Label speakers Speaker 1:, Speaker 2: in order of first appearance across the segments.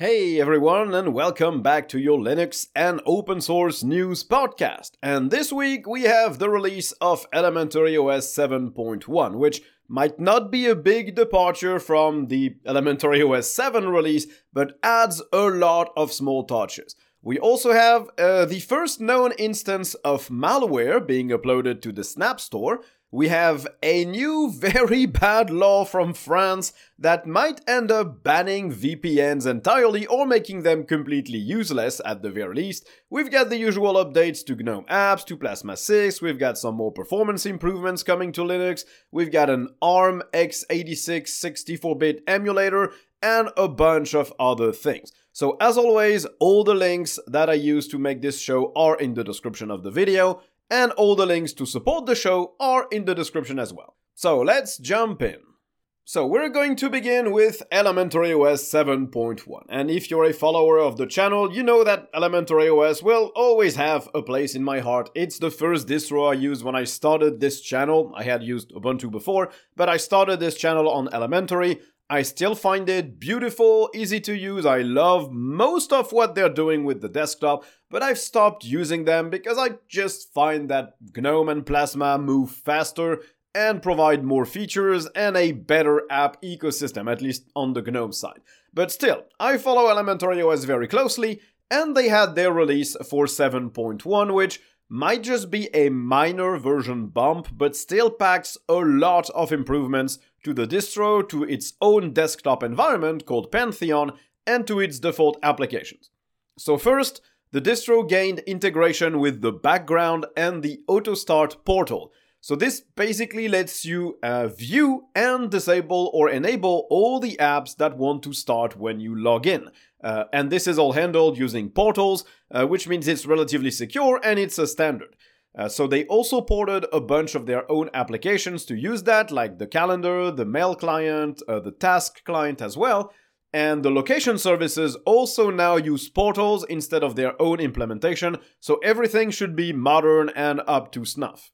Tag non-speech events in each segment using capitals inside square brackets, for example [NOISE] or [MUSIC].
Speaker 1: Hey everyone, and welcome back to your Linux and open source news podcast. And this week we have the release of Elementary OS 7.1, which might not be a big departure from the Elementary OS 7 release, but adds a lot of small touches. We also have uh, the first known instance of malware being uploaded to the Snap Store, we have a new very [LAUGHS] bad law from France that might end up banning VPNs entirely or making them completely useless at the very least. We've got the usual updates to GNOME apps, to Plasma 6, we've got some more performance improvements coming to Linux, we've got an ARM x86 64-bit emulator, and a bunch of other things. So as always, all the links that I use to make this show are in the description of the video and all the links to support the show are in the description as well. So let's jump in. So we're going to begin with Elementary OS 7.1. And if you're a follower of the channel, you know that Elementary OS will always have a place in my heart. It's the first distro I used when I started this channel. I had used Ubuntu before, but I started this channel on Elementary. I still find it beautiful, easy to use. I love most of what they're doing with the desktop, but I've stopped using them because I just find that GNOME and Plasma move faster and provide more features and a better app ecosystem, at least on the GNOME side. But still, I follow Elementary OS very closely, and they had their release for 7.1, which might just be a minor version bump, but still packs a lot of improvements to the distro, to its own desktop environment called Pantheon, and to its default applications. So, first, the distro gained integration with the background and the auto start portal. So, this basically lets you uh, view and disable or enable all the apps that want to start when you log in. Uh, and this is all handled using portals, uh, which means it's relatively secure and it's a standard. Uh, so they also ported a bunch of their own applications to use that, like the calendar, the mail client, uh, the task client as well. And the location services also now use portals instead of their own implementation, so everything should be modern and up to snuff.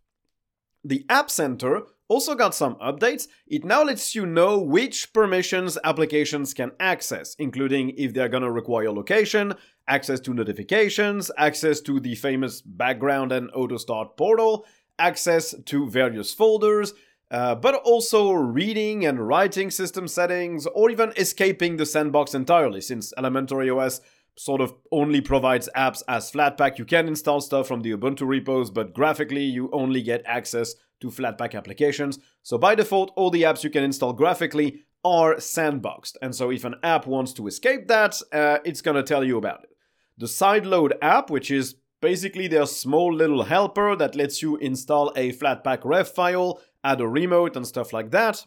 Speaker 1: The App Center also got some updates. It now lets you know which permissions applications can access, including if they're gonna require location, access to notifications, access to the famous background and auto start portal, access to various folders, uh, but also reading and writing system settings, or even escaping the sandbox entirely, since Elementary OS sort of only provides apps as Flatpak. You can install stuff from the Ubuntu repos, but graphically you only get access to Flatpak applications. So by default, all the apps you can install graphically are sandboxed. And so if an app wants to escape that, uh, it's gonna tell you about it. The Sideload app, which is basically their small little helper that lets you install a Flatpak ref file, add a remote, and stuff like that.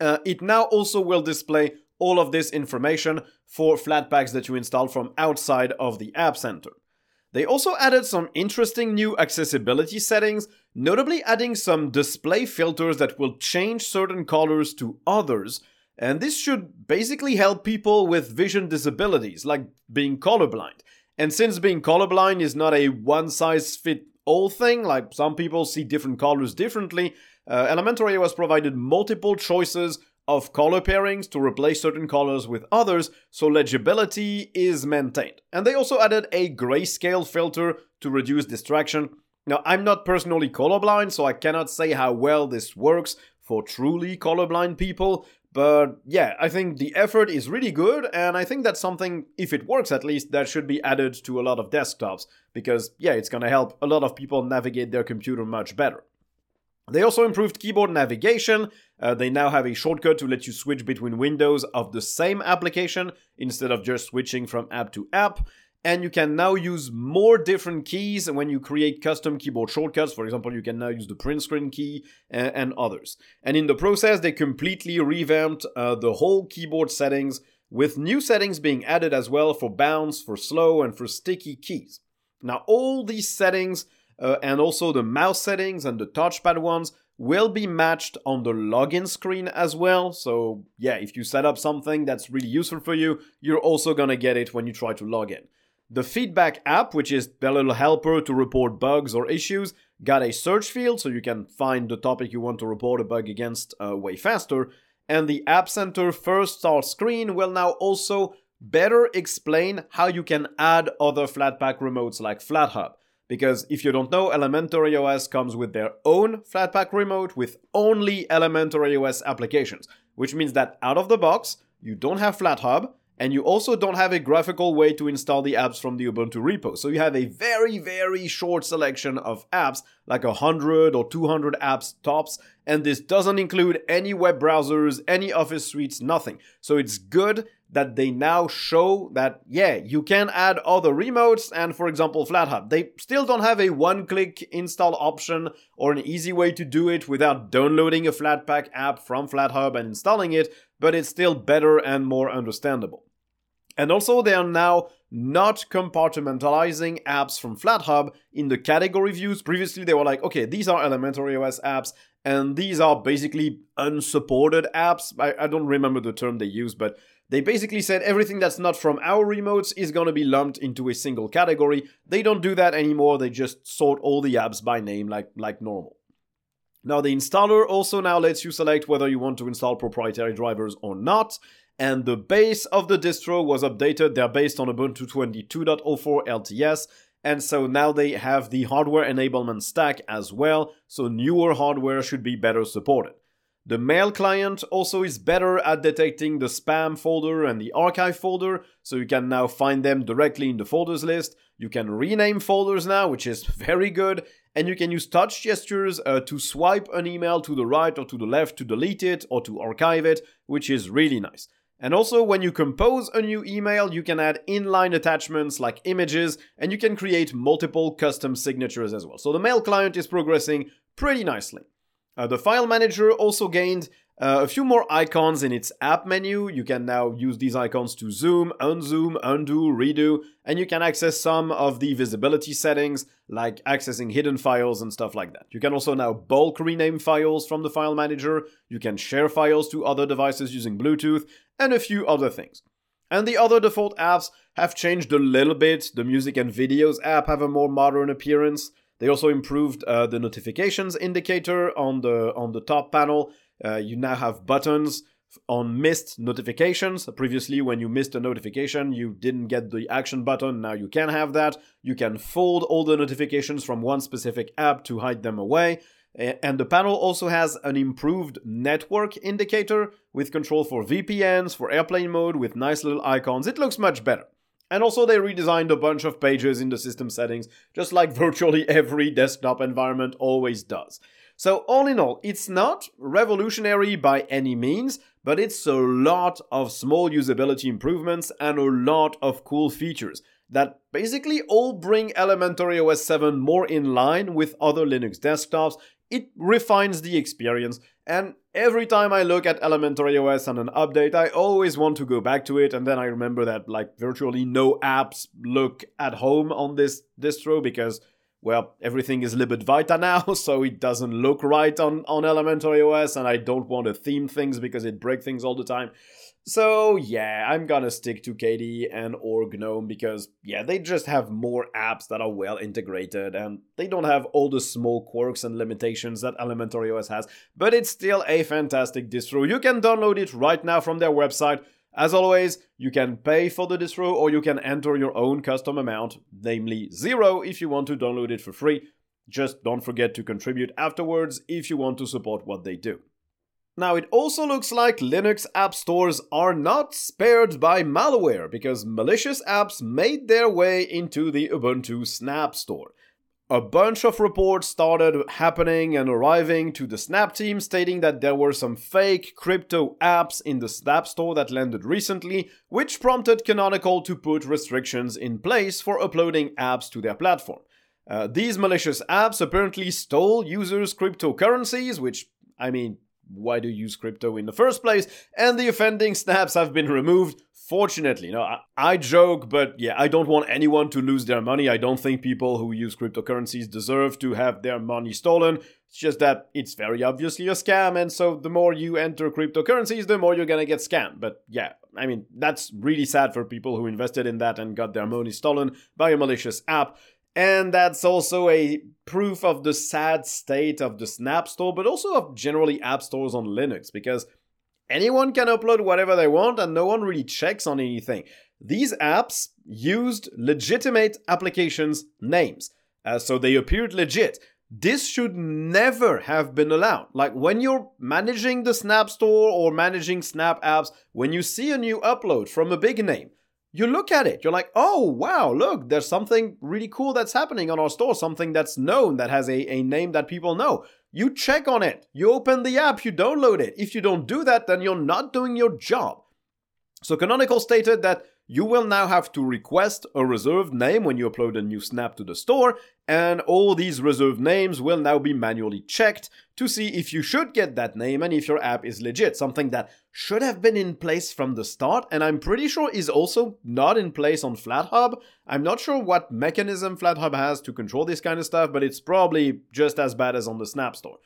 Speaker 1: Uh, it now also will display all of this information for Flatpaks that you install from outside of the App Center. They also added some interesting new accessibility settings, notably adding some display filters that will change certain colors to others, and this should basically help people with vision disabilities, like being colorblind. And since being colorblind is not a one size fit all thing, like some people see different colors differently, uh, Elementary OS provided multiple choices of color pairings to replace certain colors with others, so legibility is maintained. And they also added a grayscale filter to reduce distraction. Now, I'm not personally colorblind, so I cannot say how well this works for truly colorblind people, but yeah, I think the effort is really good, and I think that's something, if it works at least, that should be added to a lot of desktops, because yeah, it's gonna help a lot of people navigate their computer much better. They also improved keyboard navigation. Uh, they now have a shortcut to let you switch between windows of the same application instead of just switching from app to app. And you can now use more different keys when you create custom keyboard shortcuts. For example, you can now use the print screen key and, and others. And in the process, they completely revamped uh, the whole keyboard settings with new settings being added as well for bounce, for slow, and for sticky keys. Now, all these settings uh, and also the mouse settings and the touchpad ones will be matched on the login screen as well. So, yeah, if you set up something that's really useful for you, you're also gonna get it when you try to log in. The feedback app, which is the little helper to report bugs or issues, got a search field so you can find the topic you want to report a bug against uh, way faster. And the App Center first start screen will now also better explain how you can add other Flatpak remotes like FlatHub. Because if you don't know, Elementary OS comes with their own Flatpak remote with only Elementary OS applications, which means that out of the box, you don't have FlatHub, and you also don't have a graphical way to install the apps from the Ubuntu repo. So you have a very, very short selection of apps, like 100 or 200 apps tops, and this doesn't include any web browsers, any office suites, nothing. So it's good that they now show that, yeah, you can add other remotes and, for example, FlatHub. They still don't have a one click install option or an easy way to do it without downloading a Flatpak app from FlatHub and installing it, but it's still better and more understandable. And also, they are now not compartmentalizing apps from FlatHub in the category views. Previously, they were like, okay, these are Elementary OS apps, and these are basically unsupported apps. I, I don't remember the term they use but they basically said everything that's not from our remotes is going to be lumped into a single category. They don't do that anymore. They just sort all the apps by name like, like normal. Now, the installer also now lets you select whether you want to install proprietary drivers or not, and the base of the distro was updated. They're based on Ubuntu 22.04 LTS, and so now they have the hardware enablement stack as well, so newer hardware should be better supported. The mail client also is better at detecting the spam folder and the archive folder, so you can now find them directly in the folders list. You can rename folders now, which is very good, and you can use touch gestures uh, to swipe an email to the right or to the left to delete it or to archive it, which is really nice. And also, when you compose a new email, you can add inline attachments like images, and you can create multiple custom signatures as well. So the mail client is progressing pretty nicely. Uh, the file manager also gained uh, a few more icons in its app menu. You can now use these icons to zoom, unzoom, undo, redo, and you can access some of the visibility settings, like accessing hidden files and stuff like that. You can also now bulk rename files from the file manager, you can share files to other devices using Bluetooth, and a few other things. And the other default apps have changed a little bit. The music and videos app have a more modern appearance. They also improved uh, the notifications indicator on the on the top panel. Uh, you now have buttons on missed notifications. Previously, when you missed a notification, you didn't get the action button. Now you can have that. You can fold all the notifications from one specific app to hide them away. And the panel also has an improved network indicator with control for VPNs, for airplane mode, with nice little icons. It looks much better. And also, they redesigned a bunch of pages in the system settings, just like virtually every desktop environment always does. So, all in all, it's not revolutionary by any means, but it's a lot of small usability improvements and a lot of cool features that basically all bring Elementary OS 7 more in line with other Linux desktops. It refines the experience and every time I look at Elementary OS and an update, I always want to go back to it. And then I remember that like virtually no apps look at home on this distro because, well, everything is libadwaita now, [LAUGHS] so it doesn't look right on, on Elementary OS. And I don't want to theme things because it breaks things all the time. So yeah, I'm gonna stick to KDE and or GNOME because yeah, they just have more apps that are well integrated and they don't have all the small quirks and limitations that Elementary OS has, but it's still a fantastic distro. You can download it right now from their website. As always, you can pay for the distro or you can enter your own custom amount, namely zero if you want to download it for free. Just don't forget to contribute afterwards if you want to support what they do. Now, it also looks like Linux app stores are not spared by malware because malicious apps made their way into the Ubuntu Snap Store. A bunch of reports started happening and arriving to the Snap team stating that there were some fake crypto apps in the Snap Store that landed recently, which prompted Canonical to put restrictions in place for uploading apps to their platform. Uh, these malicious apps apparently stole users' cryptocurrencies, which, I mean, why do you use crypto in the first place? And the offending snaps have been removed. Fortunately, no, I, I, joke, but yeah, I don't want anyone to lose their money. I don't think people who use cryptocurrencies deserve to have their money stolen. It's just that it's very obviously a scam, and so the more you enter cryptocurrencies, the more you're gonna get scammed. But yeah, I mean, that's really sad for people who invested in that and got their money stolen by a malicious app. And that's also a proof of the sad state of the Snap Store, but also of generally app stores on Linux, because anyone can upload whatever they want and no one really checks on anything. these apps used legitimate applications' names. Uh, so they appeared legit. This should never have been allowed. Like when you're managing the Snap Store or managing Snap apps, when you see a new upload from a big name, you look at it, you're like, oh, wow, look, there's something really cool that's happening on our store, something that's known, that has a, a name that people know. You check on it, you open the app, you download it. If you don't do that, then you're not doing your job. So Canonical stated that you will now have to request a reserved name when you upload a new snap to the store, and all these reserved names will now be manually checked to see if you should get that name and if your app is legit, something that should have been in place from the start, and I'm pretty sure is also not in place on FlatHub. I'm not sure what mechanism FlatHub has to control this kind of stuff, but it's probably just as bad as on the Snap Store.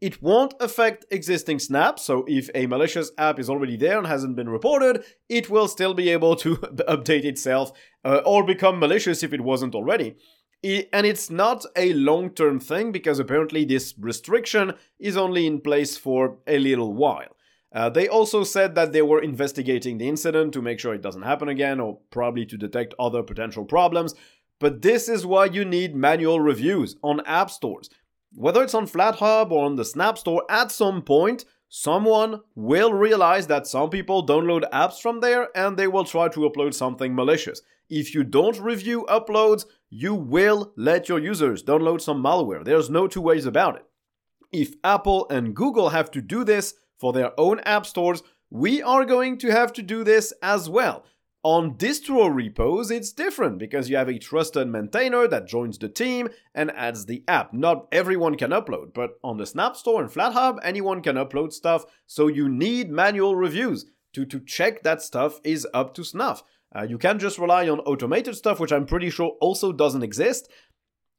Speaker 1: It won't affect existing snaps, so if a malicious app is already there and hasn't been reported, it will still be able to [LAUGHS] update itself uh, or become malicious if it wasn't already. and it's not a long term thing because apparently this restriction is only in place for a little while. Uh, they also said that they were investigating the incident to make sure it doesn't happen again or probably to detect other potential problems. But this is why you need manual reviews on app stores. Whether it's on FlatHub or on the Snap Store, at some point, someone will realize that some people download apps from there and they will try to upload something malicious. If you don't review uploads, you will let your users download some malware. There's no two ways about it. If Apple and Google have to do this for their own app stores, we are going to have to do this as well. On distro repos, it's different because you have a trusted maintainer that joins the team and adds the app. Not everyone can upload, but on the Snap Store and FlatHub, anyone can upload stuff, so you need manual reviews to, to check that stuff is up to snuff. Uh, you can't just rely on automated stuff, which I'm pretty sure also doesn't exist.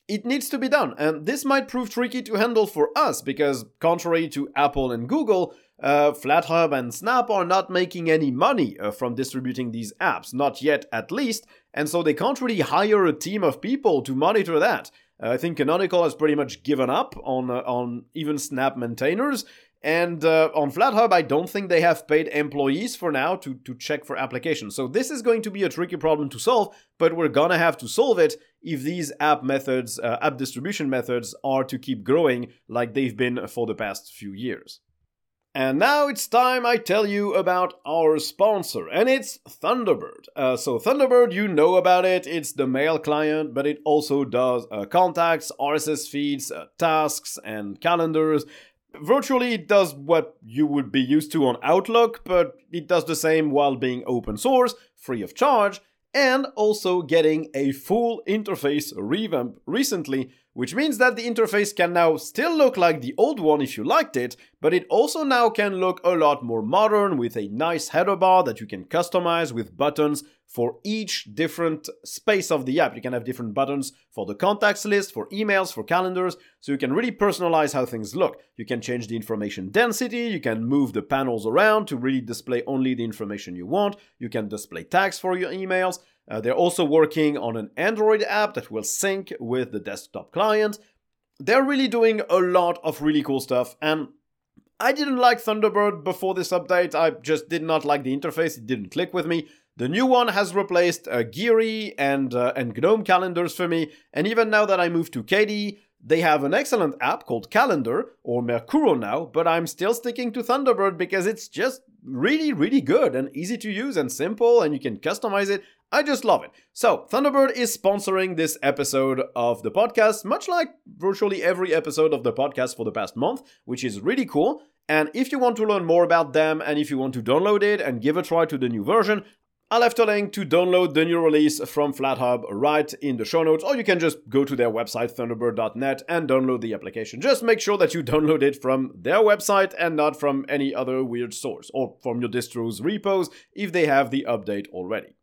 Speaker 1: It needs to be done, and this might prove tricky to handle for us because, contrary to Apple and Google, uh, FlatHub and Snap are not making any money uh, from distributing these apps, not yet at least, and so they can't really hire a team of people to monitor that. Uh, I think Canonical has pretty much given up on uh, on even Snap maintainers, and uh, on FlatHub, I don't think they have paid employees for now to, to check for applications. So this is going to be a tricky problem to solve, but we're gonna have to solve it if these app methods, uh, app distribution methods, are to keep growing like they've been for the past few years. And now it's time I tell you about our sponsor, and it's Thunderbird. Uh, so, Thunderbird, you know about it, it's the mail client, but it also does uh, contacts, RSS feeds, uh, tasks, and calendars. Virtually, it does what you would be used to on Outlook, but it does the same while being open source, free of charge, and also getting a full interface revamp recently which means that the interface can now still look like the old one if you liked it, but it also now can look a lot more modern with a nice header bar that you can customize with buttons for each different space of the app. You can have different buttons for the contacts list, for emails, for calendars, so you can really personalize how things look. You can change the information density, you can move the panels around to really display only the information you want, you can display tags for your emails. Uh, they're also working on an Android app that will sync with the desktop client. They're really doing a lot of really cool stuff, and I didn't like Thunderbird before this update. I just did not like the interface, it didn't click with me. The new one has replaced uh, Geary and, uh, and GNOME calendars for me, and even now that I moved to KDE, they have an excellent app called Calendar, or Merkuro now, but I'm still sticking to Thunderbird because it's just really, really good and easy to use and simple, and you can customize it. I just love it. So, Thunderbird is sponsoring this episode of the podcast, much like virtually every episode of the podcast for the past month, which is really cool. And if you want to learn more about them and if you want to download it and give a try to the new version, I left a link to download the new release from FlatHub right in the show notes, or you can just go to their website, thunderbird.net, and download the application. Just make sure that you download it from their website and not from any other weird source, or from your distro's repos if they have the update already.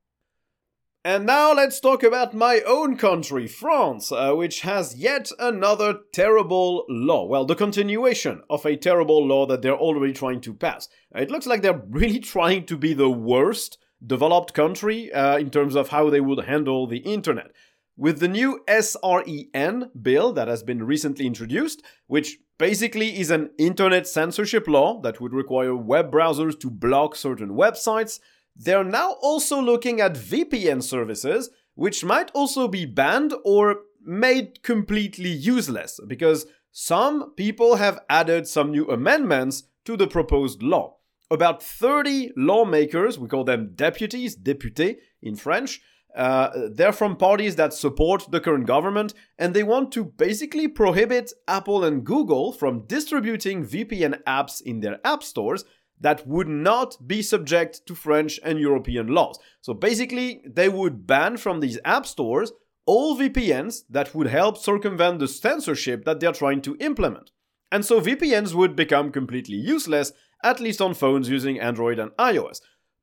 Speaker 1: And now let's talk about my own country, France, uh, which has yet another terrible law. Well, the continuation of a terrible law that they're already trying to pass. It looks like they're [LAUGHS] really trying to be the worst developed country uh, in terms of how they would handle the internet. With the new SREN bill that has been recently introduced, which basically is an internet censorship law that would require web browsers to block certain websites, they're now also looking at VPN services, which might also be banned or made completely useless, because some people have added some new amendments to the proposed law. About 30 lawmakers, we call them deputies, députés in French, uh, they're from parties that support the current government, and they want to basically prohibit Apple and Google from distributing VPN apps in their app stores that would not be subject to French and European laws. So basically, they would ban from these app stores all VPNs that would help circumvent the censorship that they're trying to implement. And so VPNs would become completely useless, at least on phones using Android and iOS.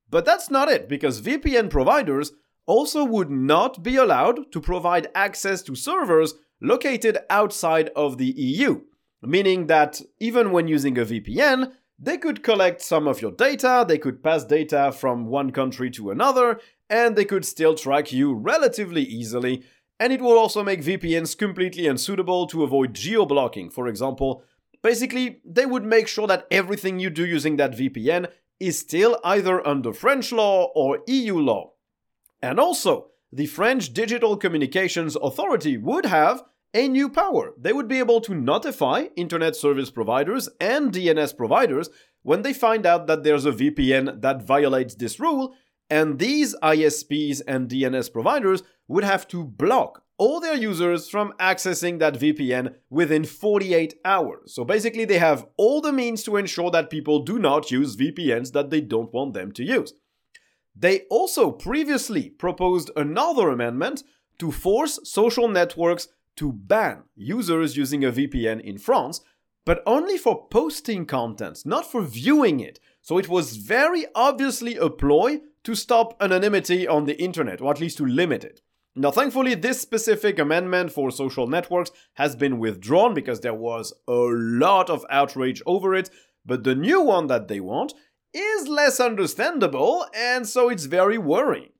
Speaker 1: But that's not it, because VPN providers also would not be allowed to provide access to servers located outside of the EU, meaning that even when using a VPN, they could collect some of your data, they could pass data from one country to another, and they could still track you relatively easily. And it will also make VPNs completely unsuitable to avoid geo blocking, for example. Basically, they would make sure that everything you do using that VPN is still either under French law or EU law. And also, the French Digital Communications Authority would have a new power. They would be able to notify internet service providers and DNS providers when they find out that there's a VPN that violates this rule, and these ISPs and DNS providers would have to block all their users from accessing that VPN within 48 hours. So basically, they have all the means to ensure that people do not use VPNs that they don't want them to use. They also previously proposed another amendment to force social networks to ban users using a VPN in France, but only for posting content, not for viewing it. So it was very obviously a ploy to stop anonymity on the internet, or at least to limit it. Now, thankfully, this specific amendment for social networks has been withdrawn because there was a lot of outrage over it, but the new one that they want is less understandable, and so it's very worrying.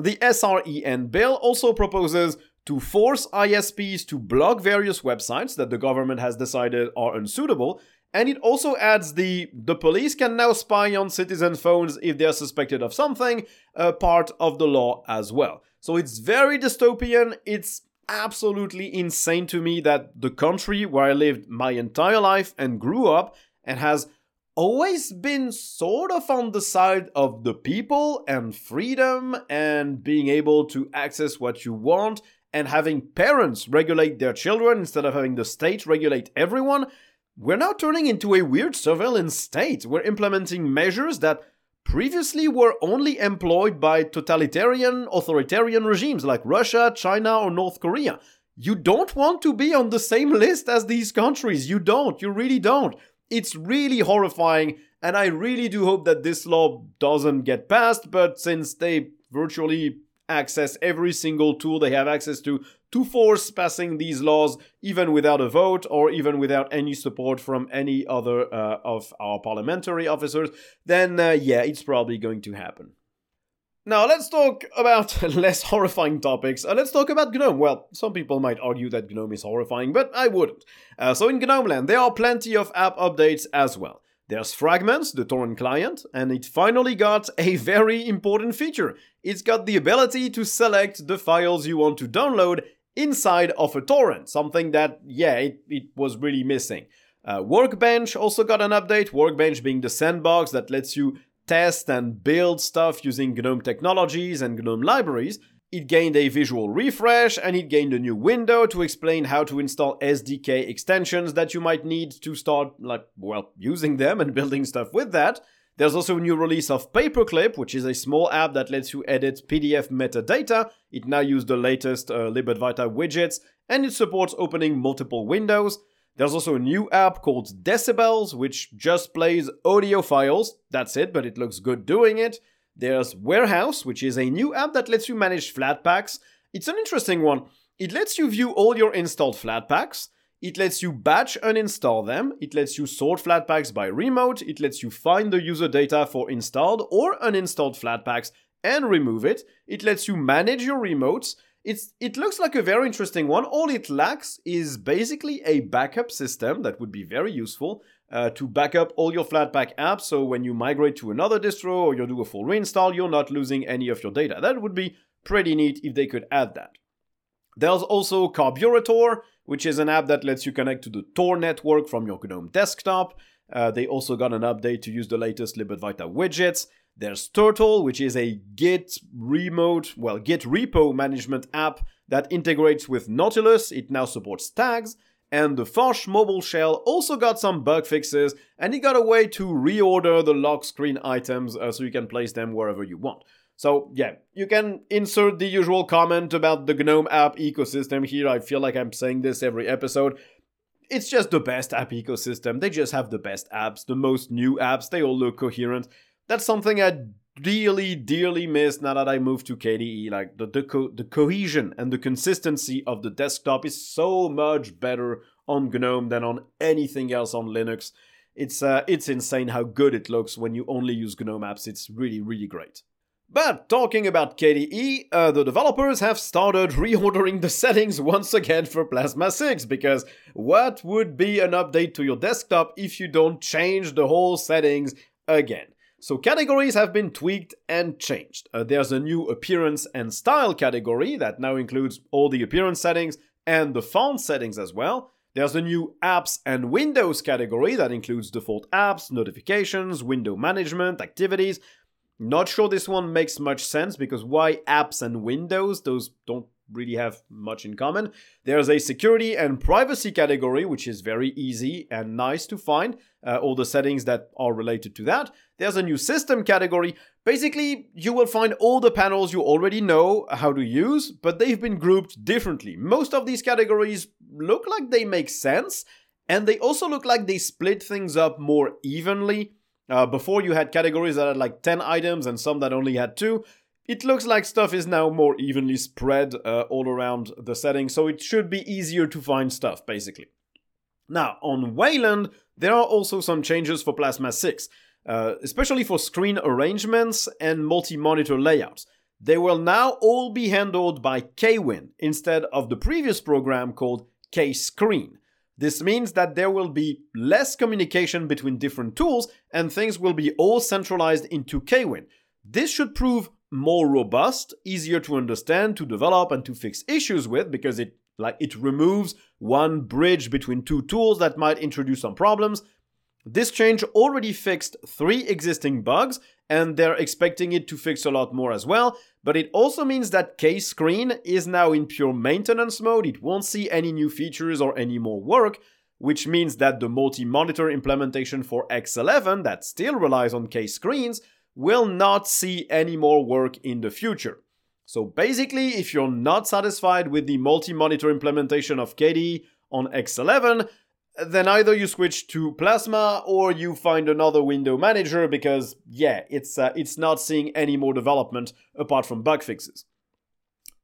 Speaker 1: The SREN bill also proposes to force ISPs to block various websites that the government has decided are unsuitable, and it also adds the the police can now spy on citizen phones if they're suspected of something, a part of the law as well. So it's very dystopian. It's absolutely insane to me that the country where I lived my entire life and grew up and has always been sort of on the side of the people and freedom and being able to access what you want and having parents regulate their children instead of having the state regulate everyone, we're now turning into a weird surveillance state. We're implementing measures that previously were only employed by totalitarian, authoritarian regimes like Russia, China, or North Korea. You don't want to be on the same list as these countries. You don't. You really don't. It's really horrifying, and I really do hope that this law doesn't get passed, but since they virtually access every single tool they have access to to force passing these laws even without a vote or even without any support from any other uh, of our parliamentary officers then uh, yeah it's probably going to happen now let's talk about [LAUGHS] less horrifying topics. Uh, let's talk about GNOME. Well, some people might argue that GNOME is horrifying, but I wouldn't. Uh, so in GNOME land, there are plenty of app updates as well. There's Fragments, the torrent client, and it finally got a very important feature. It's got the ability to select the files you want to download inside of a torrent, something that, yeah, it, it was really missing. Uh, Workbench also got an update, Workbench being the sandbox that lets you test and build stuff using GNOME technologies and GNOME libraries. It gained a visual refresh and it gained a new window to explain how to install SDK extensions that you might need to start, like, well, using them and [LAUGHS] building stuff with that. There's also a new release of Paperclip, which is a small app that lets you edit PDF metadata. It now uses the latest uh, libadwaita widgets and it supports opening multiple windows. There's also a new app called Decibels, which just plays audio files. That's it, but it looks good doing it. There's Warehouse, which is a new app that lets you manage Flatpaks. It's an interesting one. It lets you view all your installed Flatpaks. It lets you batch uninstall them. It lets you sort Flatpaks by remote. It lets you find the user data for installed or uninstalled Flatpaks and remove it. It lets you manage your remotes. It's, it looks like a very interesting one. All it lacks is basically a backup system that would be very useful. Uh, to back up all your Flatpak apps so when you migrate to another distro or you do a full reinstall, you're not losing any of your data. That would be pretty neat if they could add that. There's also Carburetor, which is an app that lets you connect to the Tor network from your GNOME desktop. Uh, they also got an update to use the latest libadwaita widgets. There's Turtle, which is a Git remote, well, Git repo management app that integrates with Nautilus. It now supports tags. And the Phosh mobile shell also got some bug fixes, and it got a way to reorder the lock screen items uh, so you can place them wherever you want. So, yeah, you can insert the usual comment about the GNOME app ecosystem here. I feel like I'm saying this every episode. It's just the best app ecosystem. They just have the best apps, the most new apps. They all look coherent. That's something I dearly, dearly miss now that I moved to KDE. Like the the, co- the cohesion and the consistency of the desktop is so much better on GNOME than on anything else on Linux. It's uh, it's insane how good it looks when you only use GNOME apps. It's really, really great. But talking about KDE, uh, the developers have started reordering the settings once again for Plasma 6 because what would be an update to your desktop if you don't change the whole settings again? So categories have been tweaked and changed. Uh, there's a new appearance and style category that now includes all the appearance settings and the font settings as well. There's a new apps and windows category that includes default apps, notifications, window management, activities. Not sure this one makes much sense because why apps and windows? Those don't really have much in common. There's a security and privacy category, which is very easy and nice to find, uh, all the settings that are related to that. There's a new system category. Basically, you will find all the panels you already know how to use, but they've been grouped differently. Most of these categories look like they make sense, and they also look like they split things up more evenly. Uh, before you had categories that had like 10 items and some that only had two. It looks like stuff is now more evenly spread uh, all around the setting, so it should be easier to find stuff, basically. Now, on Wayland, there are also some changes for Plasma 6, uh, especially for screen arrangements and multi monitor layouts. They will now all be handled by Kwin instead of the previous program called Kscreen. This means that there will be less communication between different tools and things will be all centralized into Kwin. This should prove more robust, easier to understand, to develop, and to fix issues with because it like it removes one bridge between two tools that might introduce some problems. This change already fixed three existing bugs, and they're expecting it to fix a lot more as well. But it also means that Kscreen is now in pure maintenance mode. It won't see any new features or any more work, which means that the multi monitor implementation for X11 that still relies on Kscreens will not see any more work in the future. So basically, if you're not satisfied with the multi-monitor implementation of KDE on X11, then either you switch to Plasma or you find another window manager because yeah, it's uh, it's not seeing any more development apart from bug fixes.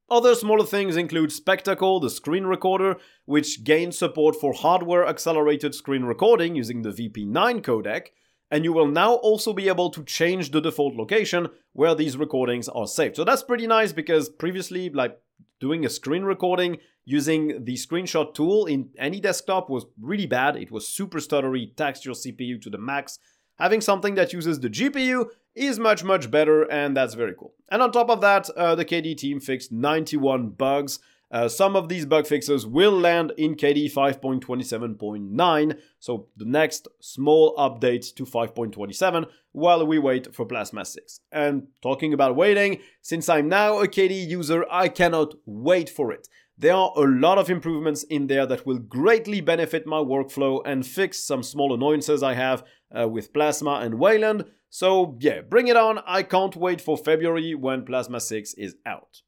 Speaker 1: Other smaller things include Spectacle, the screen recorder, which gains support for hardware accelerated screen recording using the VP9 codec, and you will now also be able to change the default location where these recordings are saved. So that's pretty nice because previously, like doing a screen recording using the screenshot tool in any desktop was really bad. It was super stuttery, taxed your CPU to the max. Having something that uses the GPU is much, much better, and that's very cool. And on top of that, uh, the KD team fixed 91 bugs uh, some of these bug fixes will land in KDE 5.27.9, so the next small update to 5.27 while we wait for Plasma 6. And talking about waiting, since I'm now a KDE user, I cannot wait for it. There are a lot of improvements in there that will greatly benefit my workflow and fix some small annoyances I have uh, with Plasma and Wayland. So, yeah, bring it on. I can't wait for February when Plasma 6 is out.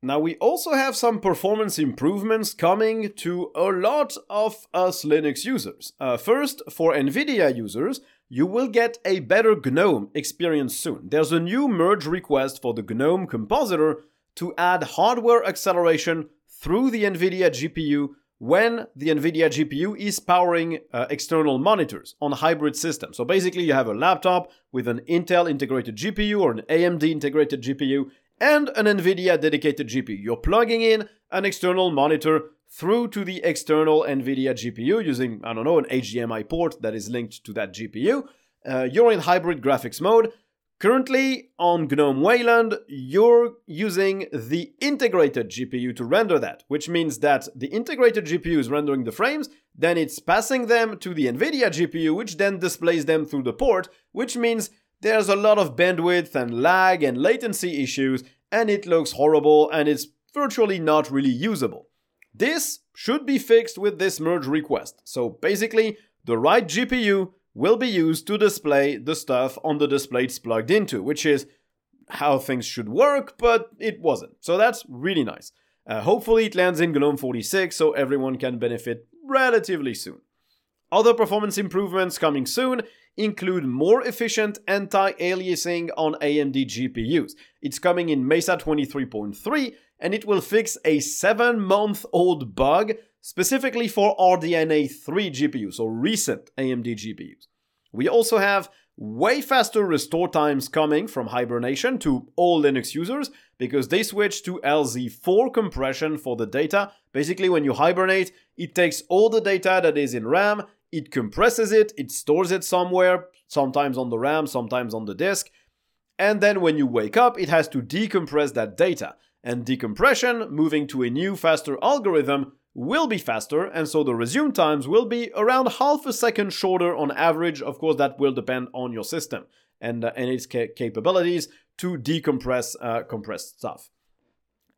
Speaker 1: Now, we also have some performance improvements coming to a lot of us Linux users. Uh, first, for NVIDIA users, you will get a better GNOME experience soon. There's a new merge request for the GNOME compositor to add hardware acceleration through the NVIDIA GPU when the NVIDIA GPU is powering uh, external monitors on hybrid systems. So basically, you have a laptop with an Intel integrated GPU or an AMD integrated GPU, and an NVIDIA dedicated GPU. You're plugging in an external monitor through to the external NVIDIA GPU using, I don't know, an HDMI port that is linked to that GPU. Uh, you're in hybrid graphics mode. Currently, on GNOME Wayland, you're using the integrated GPU to render that, which means that the integrated GPU is rendering the frames, then it's passing them to the NVIDIA GPU, which then displays them through the port, which means there's a lot of bandwidth and lag and latency issues, and it looks horrible and it's virtually not really usable. This should be fixed with this merge request. So basically, the right GPU will be used to display the stuff on the display it's plugged into, which is how things should work, but it wasn't. So that's really nice. Uh, hopefully, it lands in GNOME 46 so everyone can benefit relatively soon. Other performance improvements coming soon include more efficient anti-aliasing on AMD GPUs. It's coming in Mesa 23.3 and it will fix a 7-month-old bug specifically for RDNA 3 GPUs or recent AMD GPUs. We also have way faster restore times coming from Hibernation to all Linux users because they switched to LZ4 compression for the data. Basically, when you hibernate, it takes all the data that is in RAM, it compresses it, it stores it somewhere, sometimes on the RAM, sometimes on the disk, and then when you wake up, it has to decompress that data. And decompression, moving to a new, faster algorithm, will be faster, and so the resume times will be around half a second shorter on average. Of course, that will depend on your system and, uh, and its ca- capabilities to decompress uh, compressed stuff.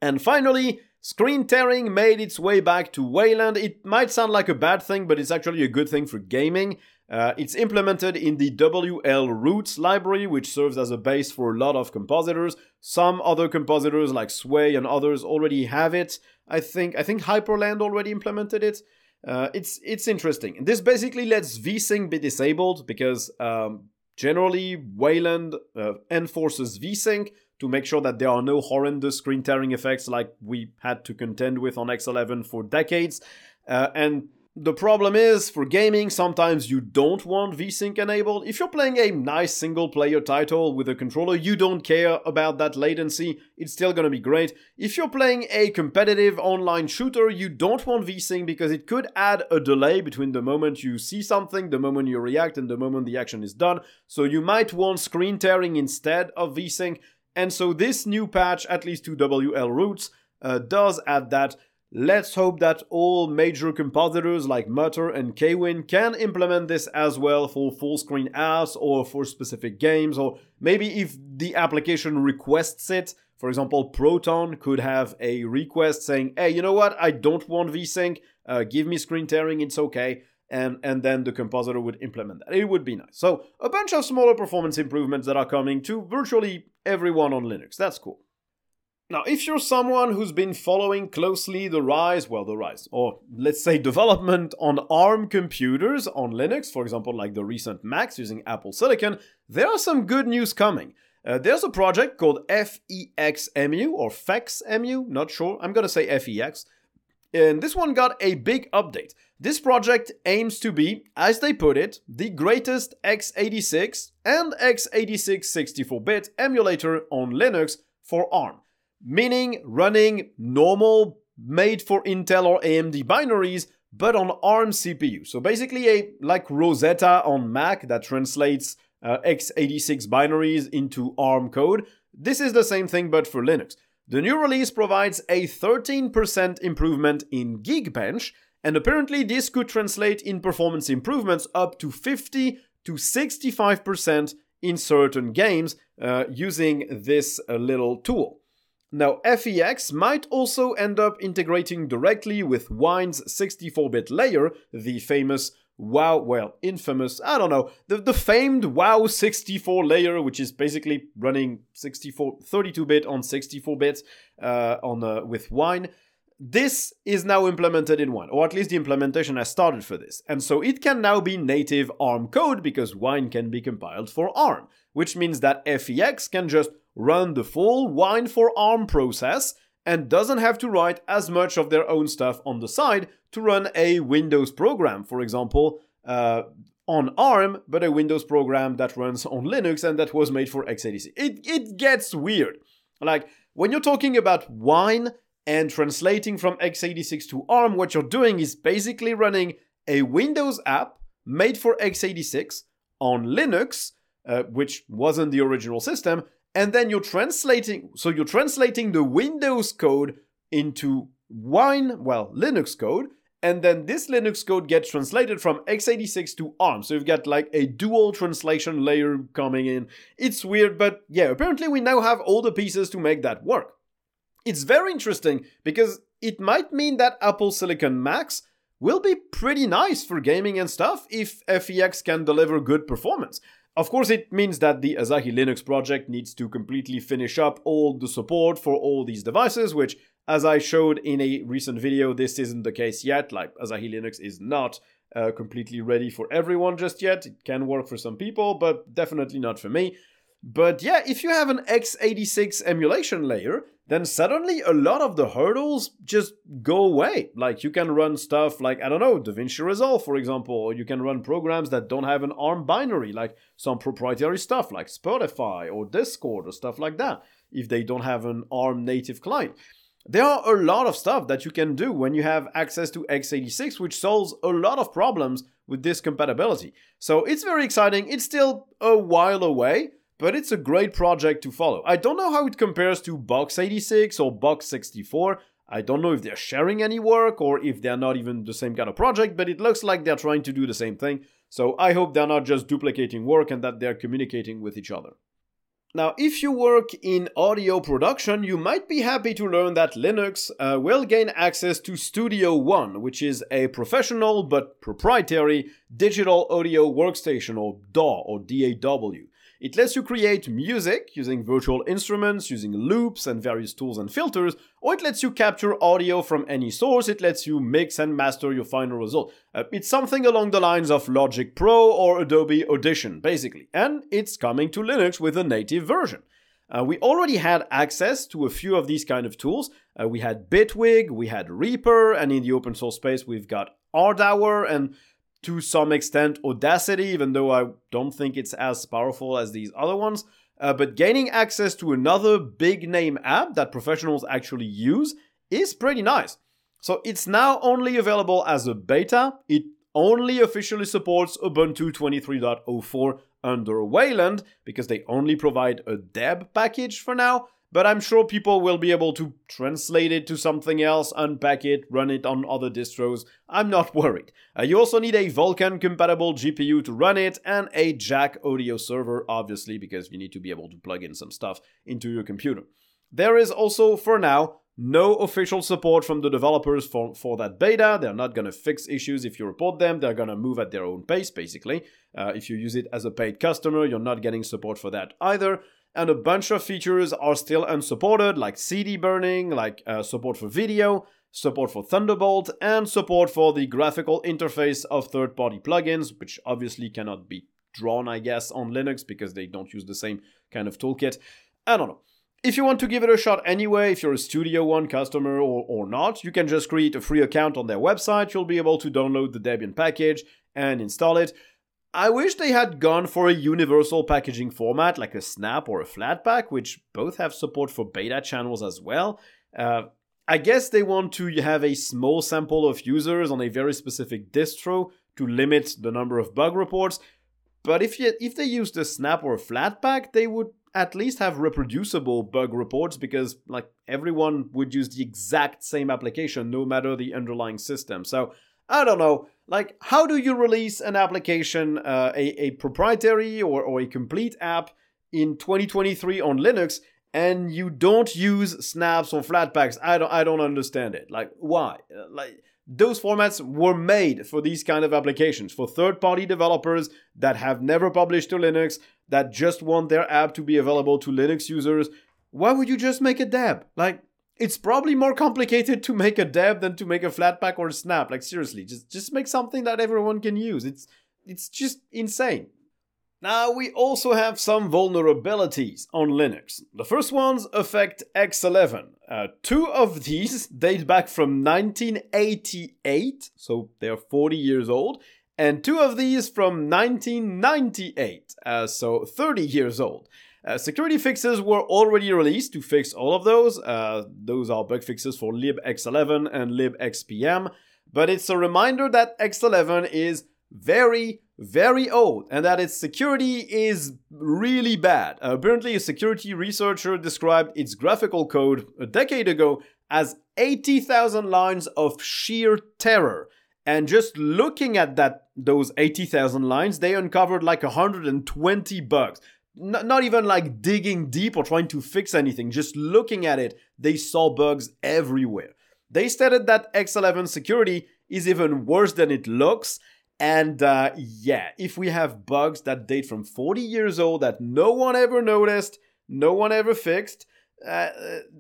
Speaker 1: And finally, screen tearing made its way back to Wayland. It might sound like a bad thing, but it's actually a good thing for gaming. Uh, it's implemented in the wlroots library, which serves as a base for a lot of compositors. Some other compositors like Sway and others already have it. I think I think Hyprland already implemented it. Uh, it's it's interesting. This basically lets vsync be disabled because um, generally Wayland uh, enforces vsync to make sure that there are no horrendous screen tearing effects like we had to contend with on X11 for decades. Uh, and the problem is, for gaming, sometimes you don't want VSync enabled. If you're playing a nice single player title with a controller, you don't care about that latency, it's still gonna be great. If you're playing a competitive online shooter, you don't want VSync because it could add a delay between the moment you see something, the moment you react, and the moment the action is done. So you might want screen tearing instead of VSync. And so this new patch, at least to wlroots, uh, does add that. Let's hope that all major compositors like Mutter and Kwin can implement this as well for full screen apps or for specific games, or maybe if the application requests it. For example, Proton could have a request saying, hey, you know what, I don't want VSync, uh, give me screen tearing, it's okay. And, and then the compositor would implement that. It would be nice. So, a bunch of smaller performance improvements that are coming to virtually everyone on Linux. That's cool. Now, if you're someone who's been following closely the rise, well, the rise, or let's say development on ARM computers on Linux, for example, like the recent Macs using Apple Silicon, there are some good news coming. Uh, there's a project called FEXMU or FEXMU, not sure. I'm gonna say FEX. And this one got a big update. This project aims to be, as they put it, the greatest x86 and x86 64 bit emulator on Linux for ARM meaning running normal made for Intel or AMD binaries but on ARM CPU. So basically a like Rosetta on Mac that translates uh, x86 binaries into ARM code. This is the same thing but for Linux. The new release provides a 13% improvement in Geekbench and apparently this could translate in performance improvements up to 50 to 65% in certain games uh, using this uh, little tool. Now, FEX might also end up integrating directly with Wine's 64-bit layer, the famous WoW, well, infamous, I don't know, the, the famed WoW 64 layer, which is basically running 64, 32-bit on 64-bit uh, on uh, with Wine. This is now implemented in Wine, or at least the implementation has started for this. And so it can now be native ARM code because Wine can be compiled for ARM, which means that FEX can just run the full wine for ARM process and doesn't have to write as much of their own stuff on the side to run a Windows program, for example, uh, on ARM, but a Windows program that runs on Linux and that was made for x86. It, it gets weird. Like, when you're talking about Wine and translating from x86 to ARM, what you're doing is basically running a Windows app made for x86 on Linux, uh, which wasn't the original system, and then you're translating. So you're translating the Windows code into Wine, well, Linux code, and then this Linux code gets translated from x86 to ARM. So you've got like a dual translation layer coming in. It's weird, but yeah, apparently we now have all the pieces to make that work. It's very interesting because it might mean that Apple Silicon Macs will be pretty nice for gaming and stuff if FEX can deliver good performance. Of course, it means that the Asahi Linux project needs to completely finish up all the support for all these devices, which as I showed in a recent video, this isn't the case yet. Like Asahi Linux is not uh, completely ready for everyone just yet. It can work for some people, but definitely not for me. But yeah, if you have an x86 emulation layer, then suddenly a lot of the hurdles just go away. Like you can run stuff like, I don't know, DaVinci Resolve, for example, or you can run programs that don't have an ARM binary, like some proprietary stuff like Spotify or Discord or stuff like that, if they don't have an ARM native client. There are a lot of stuff that you can do when you have access to x86, which solves a lot of problems with this compatibility. So it's very exciting. It's still a while away, but it's a great project to follow. I don't know how it compares to Box86 or Box64. I don't know if they're sharing any work or if they're not even the same kind of project, but it looks like they're trying to do the same thing. So I hope they're not just duplicating work and that they're communicating with each other. Now, if you work in audio production, you might be happy to learn that Linux uh, will gain access to Studio One, which is a professional but proprietary digital audio workstation or DAW or DAW. It lets you create music using virtual instruments, using loops and various tools and filters, or it lets you capture audio from any source, it lets you mix and master your final result. Uh, it's something along the lines of Logic Pro or Adobe Audition, basically, and it's coming to Linux with a native version. Uh, we already had access to a few of these kind of tools. Uh, we had Bitwig, we had Reaper, and in the open source space, we've got Ardour, and to some extent Audacity, even though I don't think it's as powerful as these other ones. Uh, but gaining access to another big name app that professionals actually use is pretty nice. So it's now only available as a beta. It only officially supports Ubuntu 23.04 under Wayland because they only provide a deb package for now but I'm sure people will be able to translate it to something else, unpack it, run it on other distros. I'm not [LAUGHS] worried. Uh, you also need a Vulkan compatible GPU to run it and a jack audio server, obviously, because you need to be able to plug in some stuff into your computer. There is also, for now, no official support from the developers for, for that beta. They're not going to fix issues if you report them. They're going to move at their own pace, basically. Uh, if you use it as a paid customer, you're not getting support for that either and a bunch of features are still unsupported, like CD burning, like uh, support for video, support for Thunderbolt, and support for the graphical interface of third party plugins, which obviously cannot be drawn, I guess, on Linux because they don't use the same kind of toolkit. I don't know. If you want to give it a shot anyway, if you're a Studio One customer or, or not, you can just create a free account on their website. You'll be able to download the Debian package and install it. I wish they had gone for a universal packaging format like a Snap or a Flatpak, which both have support for beta channels as well. Uh, I guess they want to have a small sample of users on a very specific distro to limit the number of bug reports. But if you, if they used a Snap or a Flatpak, they would at least have reproducible bug reports because like everyone would use the exact same application no matter the underlying system. So I don't know. Like, how do you release an application, uh, a, a proprietary or, or a complete app in 2023 on Linux and you don't use snaps or flatpaks? I don't, I don't understand it. Like, why? Uh, like, those formats were made for these kind of applications for third party developers that have never published to Linux, that just want their app to be available to Linux users. Why would you just make a deb? Like, it's probably more complicated to make a deb than to make a flatpak or a snap. Like seriously, just just make something that everyone can use. It's it's just insane. Now we also have some vulnerabilities on Linux. The first ones affect X11. Uh, two of these [LAUGHS] date back from 1988, so they're 40 years old, and two of these from 1998, uh, so 30 years old. Uh, security fixes were already released to fix all of those. Uh, those are bug fixes for libx11 and libxpm. But it's a reminder that X11 is very, very old and that its security is really bad. Apparently, a security researcher described its graphical code a decade ago as 80,000 lines of sheer terror. And just looking at that those 80,000 lines, they uncovered like 120 bugs. N- not even like digging deep or trying to fix anything, just looking at it, they saw bugs everywhere. They stated that X11 security is even worse than it looks. And uh, yeah, if we have bugs that date from 40 years old that no one ever noticed, no one ever fixed, uh,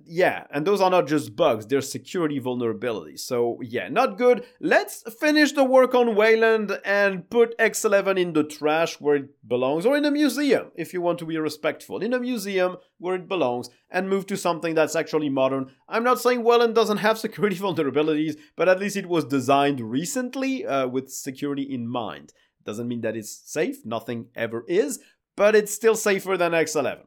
Speaker 1: yeah, and those are not just bugs, they're security vulnerabilities. So, yeah, not good. Let's finish the work on Wayland and put X11 in the trash where it belongs, or in a museum, if you want to be respectful. In a museum where it belongs, and move to something that's actually modern. I'm not saying Wayland doesn't have [LAUGHS] security vulnerabilities, but at least it was designed recently uh, with security in mind. Doesn't mean that it's safe, nothing ever is, but it's still safer than X11.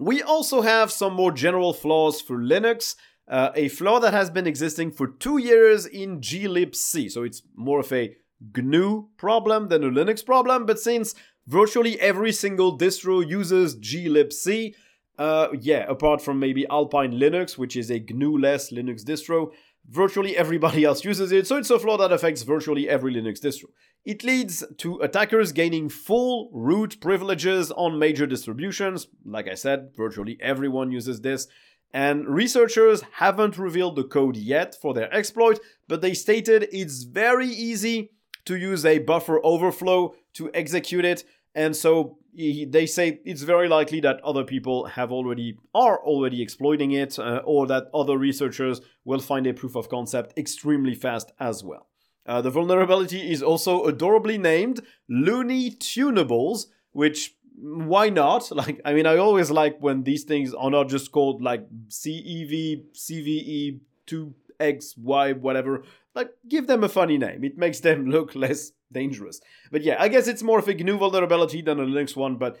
Speaker 1: We also have some more general flaws for Linux. Uh, a flaw that has been existing for two years in glibc. So it's more of a GNU problem than a Linux problem, but since virtually every single distro uses glibc, uh, yeah, apart from maybe Alpine Linux, which is a GNU-less Linux distro, virtually everybody [LAUGHS] else uses it, so it's a flaw that affects virtually every Linux distro. It leads to attackers gaining full root privileges on major distributions. Like I said, virtually everyone uses this. And researchers haven't revealed the code yet for their exploit, but they stated it's very easy to use a buffer overflow to execute it. And so they say it's very likely that other people have already are already exploiting it uh, or that other researchers will find a proof of concept extremely fast as well. Uh, the vulnerability is also adorably named Looney Tunables, which why not? [LAUGHS] Like, I mean, I always like when these things are not just called like CEV, CVE, 2XY, whatever. Like, give them a funny name. It makes them [LAUGHS] look less dangerous. But yeah, I guess it's more of a GNU vulnerability than a Linux one, but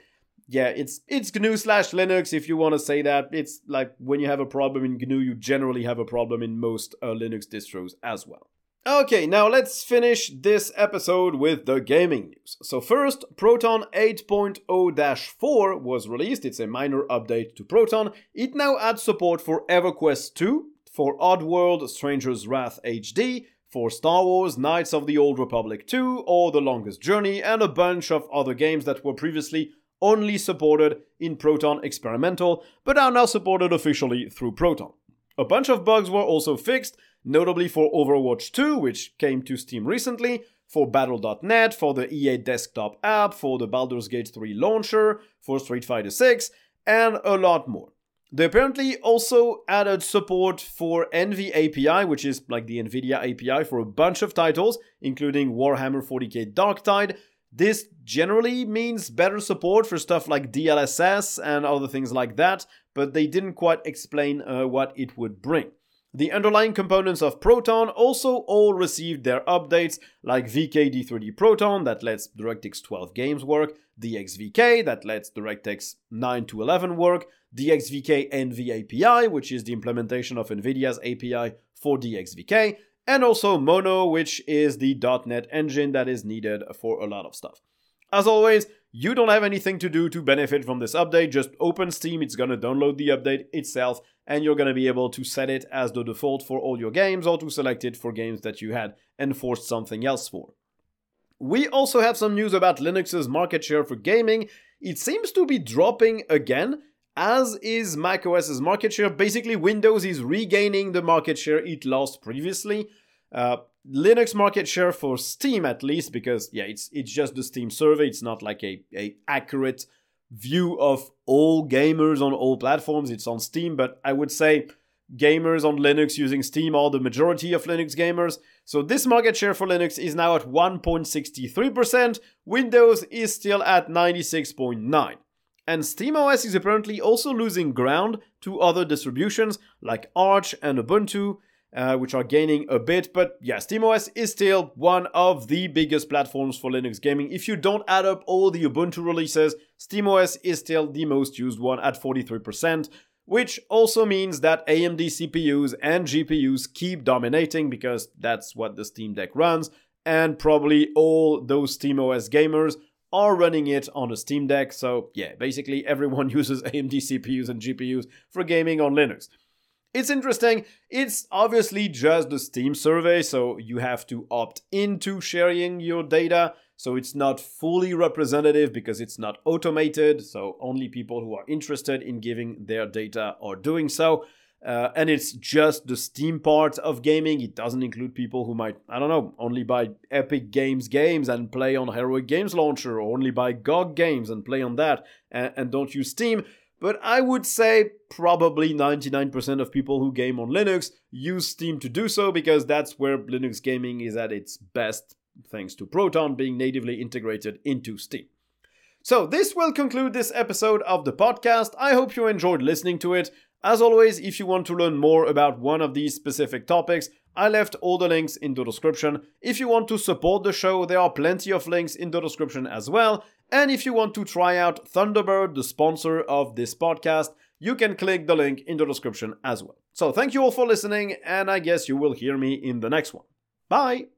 Speaker 1: yeah, it's it's GNU slash Linux if you want to say that. It's like when you have a problem in GNU, you generally have a problem in most uh, Linux distros as well. Okay, now let's finish this episode with the gaming news. So first, Proton 8.0-4 was released. It's a minor update to Proton. It now adds support for EverQuest 2, for Oddworld Stranger's Wrath HD, for Star Wars Knights of the Old Republic 2 or The Longest Journey, and a bunch of other games that were previously only supported in Proton Experimental, but are now supported officially through Proton. A bunch of bugs were also fixed, notably for Overwatch 2, which came to Steam recently, for Battle.net, for the EA desktop app, for the Baldur's Gate 3 launcher, for Street Fighter 6, and a lot more. They apparently also added support for NVAPI, which is like the NVIDIA API for a bunch of titles, including Warhammer 40k Darktide. This generally means better support for stuff like DLSS and other things like that, but they didn't quite explain uh, what it would bring. The underlying components of Proton also all received their updates, like VK-D3D Proton that lets DirectX 12 games work, DXVK that lets DirectX 9 to 11 work, DXVK NVAPI, which is the implementation of NVIDIA's API for DXVK, and also Mono, which is the .NET engine that is needed for a lot of stuff. As always, you don't have anything to do to benefit from this update, just open Steam, it's gonna download the update itself, and you're gonna be able to set it as the default for all your games or to select it for games that you had enforced something else for. We also have some news about Linux's market share for gaming. It seems to be dropping again, as is macOS's market share. Basically, Windows is regaining the market share it lost previously. Uh, Linux market share for Steam, at least, because yeah, it's it's just the Steam survey. It's not like a, a accurate view of all gamers on all platforms. It's on Steam, but I would say gamers on Linux using Steam are the majority of Linux gamers. So this market share for Linux is now at 1.63%. Windows is still at 96.9. And SteamOS is apparently also losing ground to other distributions like Arch and Ubuntu. uh, which are gaining a bit. But yeah, SteamOS is still one of the biggest platforms for Linux gaming. If you don't add up all the Ubuntu releases, SteamOS is still the most used one at 43%. Which also means that AMD CPUs and GPUs keep dominating because that's what the Steam Deck runs, and probably all those SteamOS gamers are running it on a Steam Deck. So, yeah, basically everyone [LAUGHS] uses AMD CPUs and GPUs for gaming on Linux. It's interesting. It's obviously just the Steam survey, so you have to opt into sharing your data. So it's not fully representative because it's not automated. So only people who are interested in giving their data are doing so. Uh, and it's just the Steam part of gaming. It doesn't include people who might, I don't know, only buy Epic Games games and play on Heroic Games Launcher, or only buy GOG games and play on that and, and don't use Steam. But I would say probably 99% of people who game on Linux use Steam to do so because that's where Linux gaming is at its best, thanks to Proton being natively integrated into Steam. So, this will conclude this episode of the podcast. I hope you enjoyed listening to it. As always, if you want to learn more about one of these specific topics, I left all the links in the description. If you want to support the show, there are plenty of links in the description as well. And if you want to try out Thunderbird, the sponsor of this podcast, you can click the link in the description as well. So thank you all for listening, and I guess you will hear me in the next one. Bye!